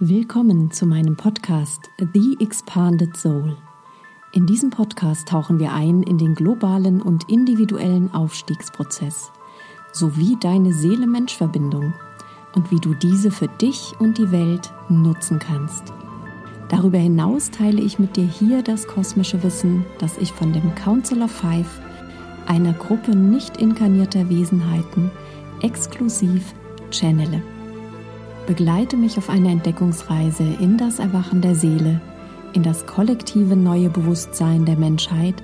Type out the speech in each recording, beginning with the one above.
Willkommen zu meinem Podcast The Expanded Soul. In diesem Podcast tauchen wir ein in den globalen und individuellen Aufstiegsprozess sowie deine Seele-Mensch-Verbindung und wie du diese für dich und die Welt nutzen kannst. Darüber hinaus teile ich mit dir hier das kosmische Wissen, das ich von dem Council of Five, einer Gruppe nicht inkarnierter Wesenheiten, exklusiv channele. Begleite mich auf eine Entdeckungsreise in das Erwachen der Seele, in das kollektive neue Bewusstsein der Menschheit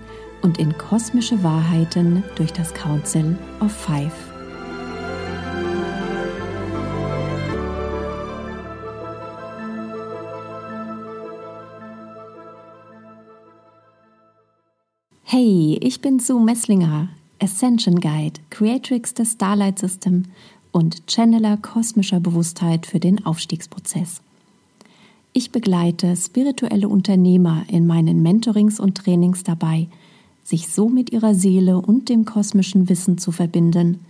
und in kosmische Wahrheiten durch das Council of Five. Hey, ich bin Sue Messlinger, Ascension Guide, Creatrix des Starlight System und Channeler kosmischer Bewusstheit für den Aufstiegsprozess. Ich begleite spirituelle Unternehmer in meinen Mentorings und Trainings dabei, sich so mit ihrer Seele und dem kosmischen Wissen zu verbinden,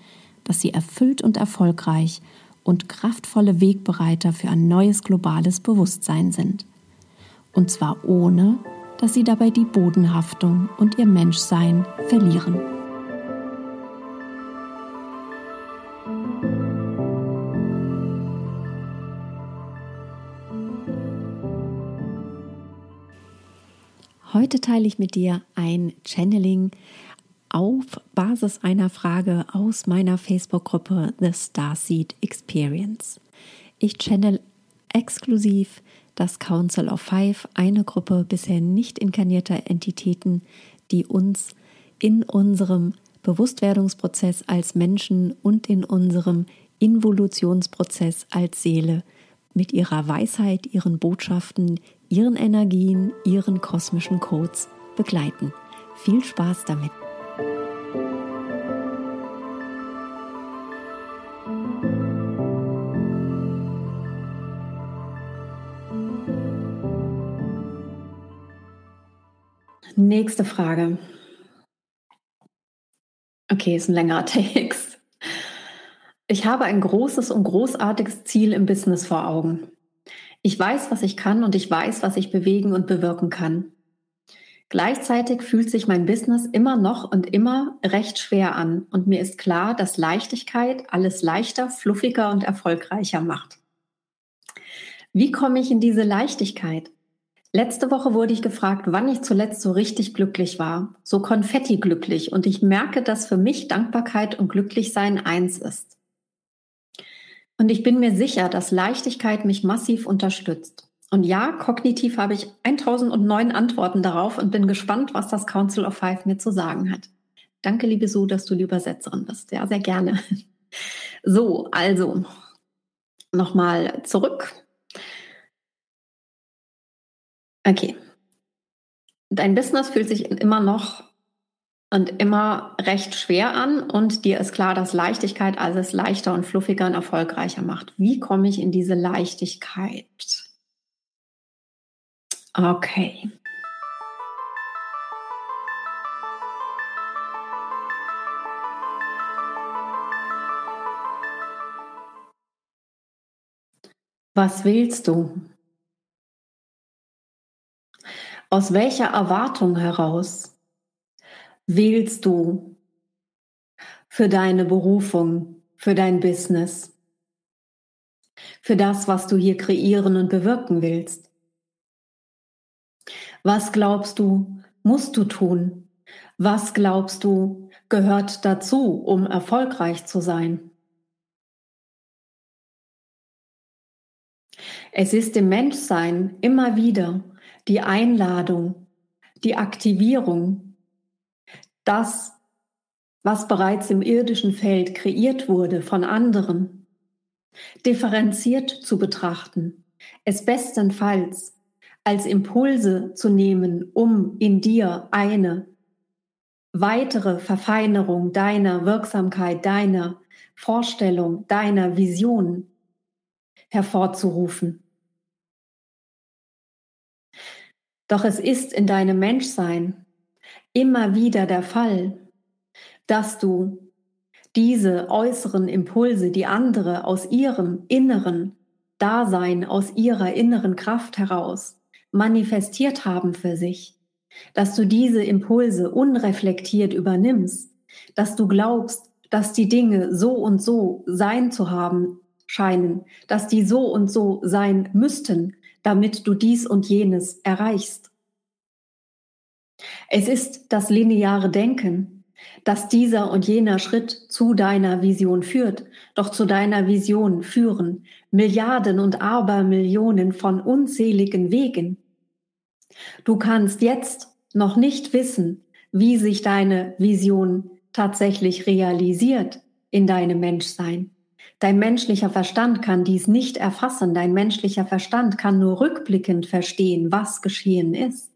dass sie erfüllt und erfolgreich und kraftvolle Wegbereiter für ein neues globales Bewusstsein sind. Und zwar ohne, dass sie dabei die Bodenhaftung und ihr Menschsein verlieren. Heute teile ich mit dir ein Channeling auf Basis einer Frage aus meiner Facebook-Gruppe The Starseed Experience. Ich channel exklusiv das Council of Five, eine Gruppe bisher nicht inkarnierter Entitäten, die uns in unserem Bewusstwerdungsprozess als Menschen und in unserem Involutionsprozess als Seele mit ihrer Weisheit, ihren Botschaften, ihren Energien, ihren kosmischen Codes begleiten. Viel Spaß damit! Nächste Frage. Okay, ist ein längerer Text. Ich habe ein großes und großartiges Ziel im Business vor Augen. Ich weiß, was ich kann und ich weiß, was ich bewegen und bewirken kann. Gleichzeitig fühlt sich mein Business immer noch und immer recht schwer an und mir ist klar, dass Leichtigkeit alles leichter, fluffiger und erfolgreicher macht. Wie komme ich in diese Leichtigkeit? Letzte Woche wurde ich gefragt, wann ich zuletzt so richtig glücklich war, so konfetti glücklich und ich merke, dass für mich Dankbarkeit und Glücklichsein eins ist. Und ich bin mir sicher, dass Leichtigkeit mich massiv unterstützt. Und ja, kognitiv habe ich 1009 Antworten darauf und bin gespannt, was das Council of Five mir zu sagen hat. Danke, liebe Sue, dass du die Übersetzerin bist. Ja, sehr gerne. So, also nochmal zurück. Okay. Dein Business fühlt sich immer noch und immer recht schwer an und dir ist klar, dass Leichtigkeit alles leichter und fluffiger und erfolgreicher macht. Wie komme ich in diese Leichtigkeit? Okay. Was willst du? Aus welcher Erwartung heraus? Wählst du für deine Berufung, für dein Business, für das, was du hier kreieren und bewirken willst? Was glaubst du, musst du tun? Was glaubst du, gehört dazu, um erfolgreich zu sein? Es ist im Menschsein immer wieder die Einladung, die Aktivierung, das, was bereits im irdischen Feld kreiert wurde von anderen, differenziert zu betrachten, es bestenfalls als Impulse zu nehmen, um in dir eine weitere Verfeinerung deiner Wirksamkeit, deiner Vorstellung, deiner Vision hervorzurufen. Doch es ist in deinem Menschsein immer wieder der Fall, dass du diese äußeren Impulse, die andere aus ihrem Inneren Dasein aus ihrer inneren Kraft heraus manifestiert haben für sich, dass du diese Impulse unreflektiert übernimmst, dass du glaubst, dass die Dinge so und so sein zu haben scheinen, dass die so und so sein müssten, damit du dies und jenes erreichst. Es ist das lineare Denken, dass dieser und jener Schritt zu deiner Vision führt, doch zu deiner Vision führen Milliarden und Abermillionen von unzähligen Wegen. Du kannst jetzt noch nicht wissen, wie sich deine Vision tatsächlich realisiert in deinem Menschsein. Dein menschlicher Verstand kann dies nicht erfassen. Dein menschlicher Verstand kann nur rückblickend verstehen, was geschehen ist.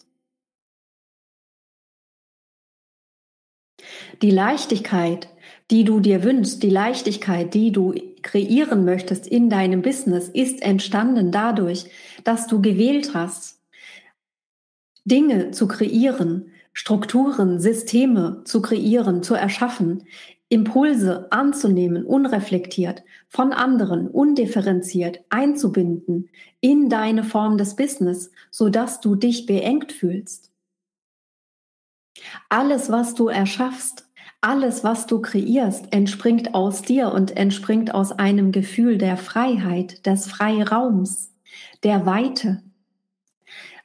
Die Leichtigkeit, die du dir wünschst, die Leichtigkeit, die du kreieren möchtest in deinem Business, ist entstanden dadurch, dass du gewählt hast, Dinge zu kreieren, Strukturen, Systeme zu kreieren, zu erschaffen, Impulse anzunehmen, unreflektiert, von anderen, undifferenziert einzubinden in deine Form des Business, so dass du dich beengt fühlst. Alles, was du erschaffst, alles, was du kreierst, entspringt aus dir und entspringt aus einem Gefühl der Freiheit, des Freiraums, der Weite,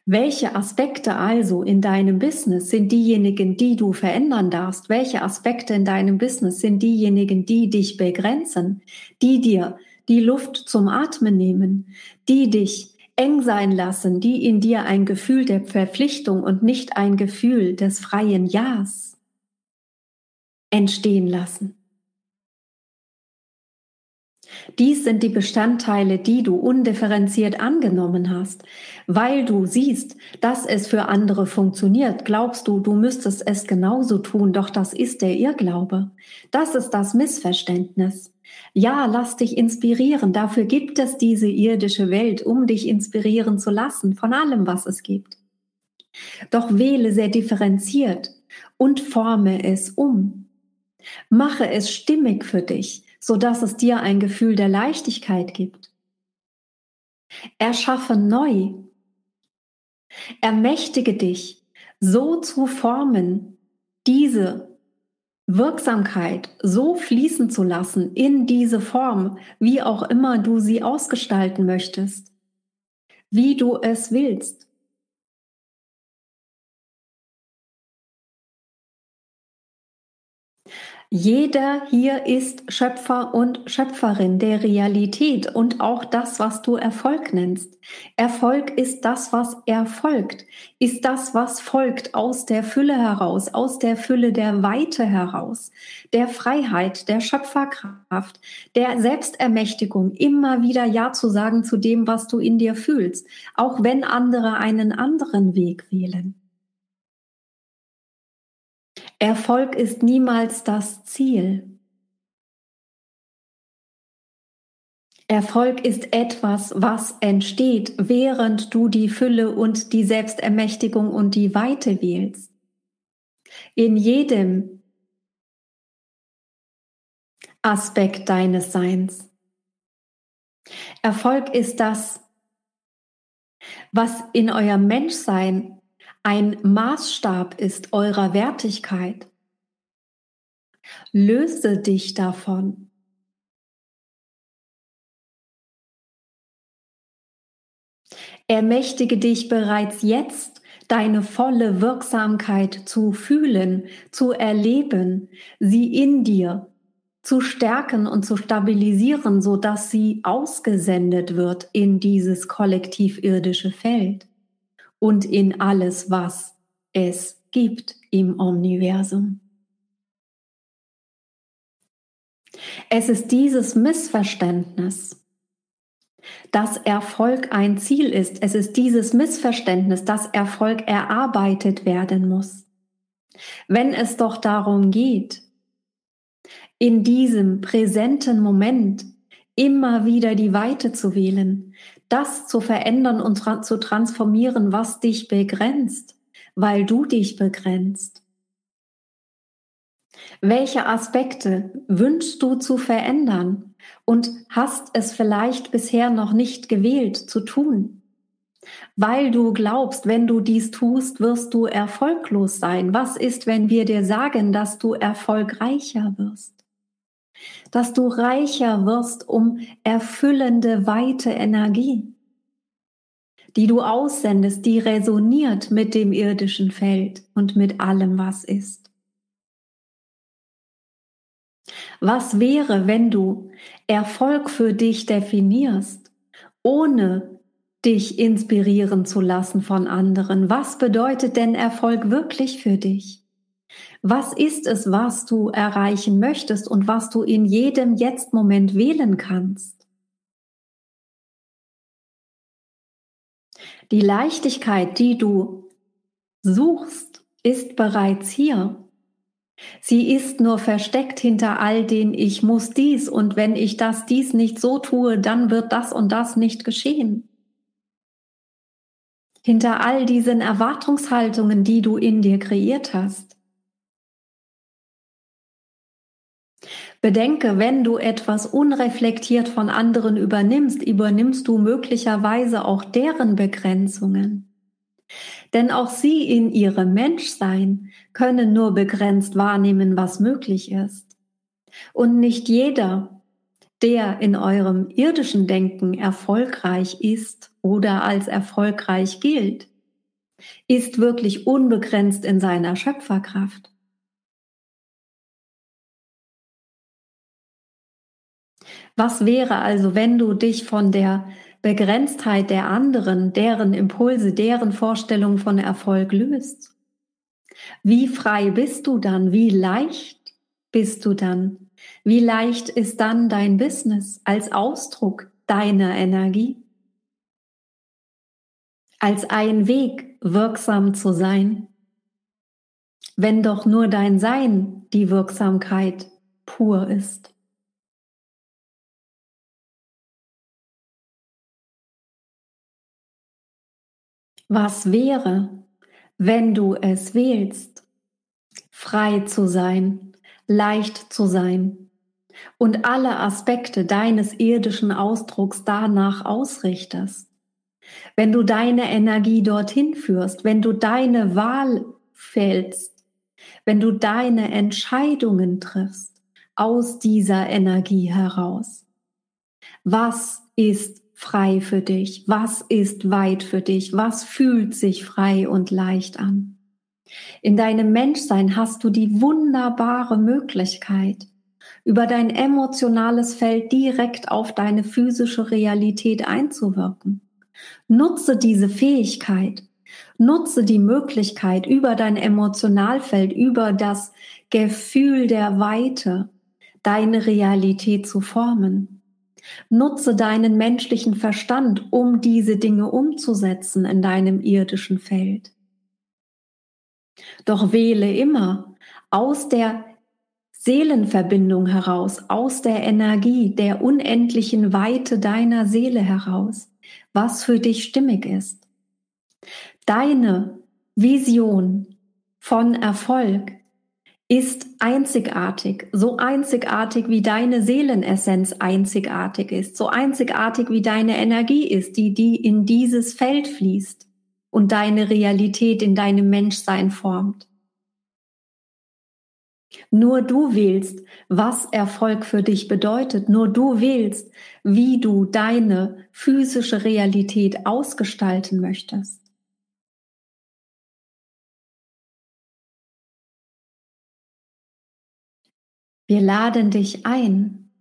welche Aspekte also in deinem Business sind diejenigen, die du verändern darfst? Welche Aspekte in deinem Business sind diejenigen, die dich begrenzen, die dir die Luft zum Atmen nehmen, die dich eng sein lassen, die in dir ein Gefühl der Verpflichtung und nicht ein Gefühl des freien Ja's entstehen lassen? Dies sind die Bestandteile, die du undifferenziert angenommen hast, weil du siehst, dass es für andere funktioniert. Glaubst du, du müsstest es genauso tun, doch das ist der Irrglaube. Das ist das Missverständnis. Ja, lass dich inspirieren. Dafür gibt es diese irdische Welt, um dich inspirieren zu lassen von allem, was es gibt. Doch wähle sehr differenziert und forme es um. Mache es stimmig für dich so dass es dir ein Gefühl der Leichtigkeit gibt. Erschaffe neu. Ermächtige dich, so zu formen, diese Wirksamkeit so fließen zu lassen in diese Form, wie auch immer du sie ausgestalten möchtest, wie du es willst. Jeder hier ist Schöpfer und Schöpferin der Realität und auch das, was du Erfolg nennst. Erfolg ist das, was erfolgt, ist das, was folgt aus der Fülle heraus, aus der Fülle der Weite heraus, der Freiheit, der Schöpferkraft, der Selbstermächtigung, immer wieder Ja zu sagen zu dem, was du in dir fühlst, auch wenn andere einen anderen Weg wählen. Erfolg ist niemals das Ziel. Erfolg ist etwas, was entsteht, während du die Fülle und die Selbstermächtigung und die Weite wählst. In jedem Aspekt deines Seins. Erfolg ist das, was in eurem Menschsein ein Maßstab ist eurer Wertigkeit. Löse dich davon. Ermächtige dich bereits jetzt, deine volle Wirksamkeit zu fühlen, zu erleben, sie in dir zu stärken und zu stabilisieren, so dass sie ausgesendet wird in dieses kollektiv irdische Feld und in alles, was es gibt im Universum. Es ist dieses Missverständnis, dass Erfolg ein Ziel ist. Es ist dieses Missverständnis, dass Erfolg erarbeitet werden muss. Wenn es doch darum geht, in diesem präsenten Moment immer wieder die Weite zu wählen, das zu verändern und tra zu transformieren, was dich begrenzt, weil du dich begrenzt. Welche Aspekte wünschst du zu verändern? und hast es vielleicht bisher noch nicht gewählt zu tun, weil du glaubst, wenn du dies tust, wirst du erfolglos sein. Was ist, wenn wir dir sagen, dass du erfolgreicher wirst? Dass du reicher wirst um erfüllende, weite Energie, die du aussendest, die resoniert mit dem irdischen Feld und mit allem, was ist. Was wäre, wenn du Erfolg für dich definierst, ohne dich inspirieren zu lassen von anderen? Was bedeutet denn Erfolg wirklich für dich? Was ist es, was du erreichen möchtest und was du in jedem Jetzt-Moment wählen kannst? Die Leichtigkeit, die du suchst, ist bereits hier. Sie ist nur versteckt hinter all den Ich muss dies und wenn ich das dies nicht so tue, dann wird das und das nicht geschehen. Hinter all diesen Erwartungshaltungen, die du in dir kreiert hast. Bedenke, wenn du etwas unreflektiert von anderen übernimmst, übernimmst du möglicherweise auch deren Begrenzungen. Denn auch sie in ihrem Menschsein können nur begrenzt wahrnehmen, was möglich ist. Und nicht jeder, der in eurem irdischen Denken erfolgreich ist oder als erfolgreich gilt, ist wirklich unbegrenzt in seiner Schöpferkraft. Was wäre also, wenn du dich von der Begrenztheit der anderen, deren Impulse, deren Vorstellung von Erfolg löst. Wie frei bist du dann? Wie leicht bist du dann? Wie leicht ist dann dein Business als Ausdruck deiner Energie? Als ein Weg, wirksam zu sein? Wenn doch nur dein Sein die Wirksamkeit pur ist. Was wäre, wenn du es wählst, frei zu sein, leicht zu sein und alle Aspekte deines irdischen Ausdrucks danach ausrichtest? Wenn du deine Energie dorthin führst, wenn du deine Wahl fällst, wenn du deine Entscheidungen triffst aus dieser Energie heraus. Was ist frei für dich? Was ist weit für dich? Was fühlt sich frei und leicht an? In deinem Menschsein hast du die wunderbare Möglichkeit, über dein emotionales Feld direkt auf deine physische Realität einzuwirken. Nutze diese Fähigkeit. Nutze die Möglichkeit, über dein Emotionalfeld, über das Gefühl der Weite, deine Realität zu formen. Nutze deinen menschlichen Verstand, um diese Dinge umzusetzen in deinem irdischen Feld. Doch wähle immer aus der Seelenverbindung heraus, aus der Energie, der unendlichen Weite deiner Seele heraus, was für dich stimmig ist. Deine Vision von Erfolg ist einzigartig, so einzigartig wie deine Seelenessenz einzigartig ist, so einzigartig wie deine Energie ist, die die in dieses Feld fließt und deine Realität in deinem Menschsein formt. Nur du wählst, was Erfolg für dich bedeutet. Nur du wählst, wie du deine physische Realität ausgestalten möchtest. Wir laden dich ein,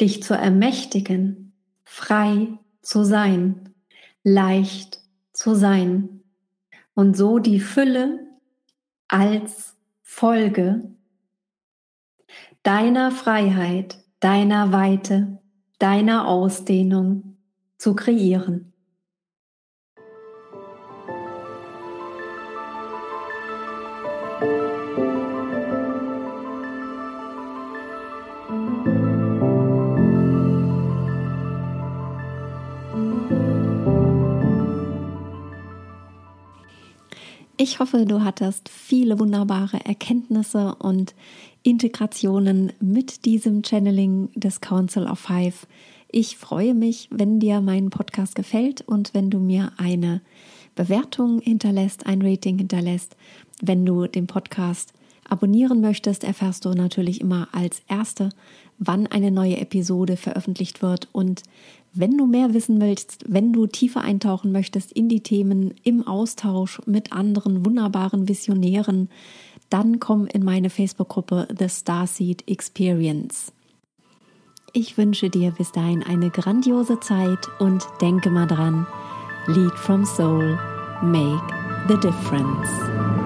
dich zu ermächtigen, frei zu sein, leicht zu sein und so die Fülle als Folge deiner Freiheit, deiner Weite, deiner Ausdehnung zu kreieren. Ich hoffe, du hattest viele wunderbare Erkenntnisse und Integrationen mit diesem Channeling des Council of Five. Ich freue mich, wenn dir mein Podcast gefällt und wenn du mir eine Bewertung hinterlässt, ein Rating hinterlässt. Wenn du den Podcast abonnieren möchtest, erfährst du natürlich immer als Erste, wann eine neue Episode veröffentlicht wird. Und wenn du mehr wissen willst, wenn du tiefer eintauchen möchtest in die Themen im Austausch mit anderen wunderbaren Visionären, dann komm in meine Facebook-Gruppe The Starseed Experience. Ich wünsche dir bis dahin eine grandiose Zeit und denke mal dran, Lead from Soul, make the difference.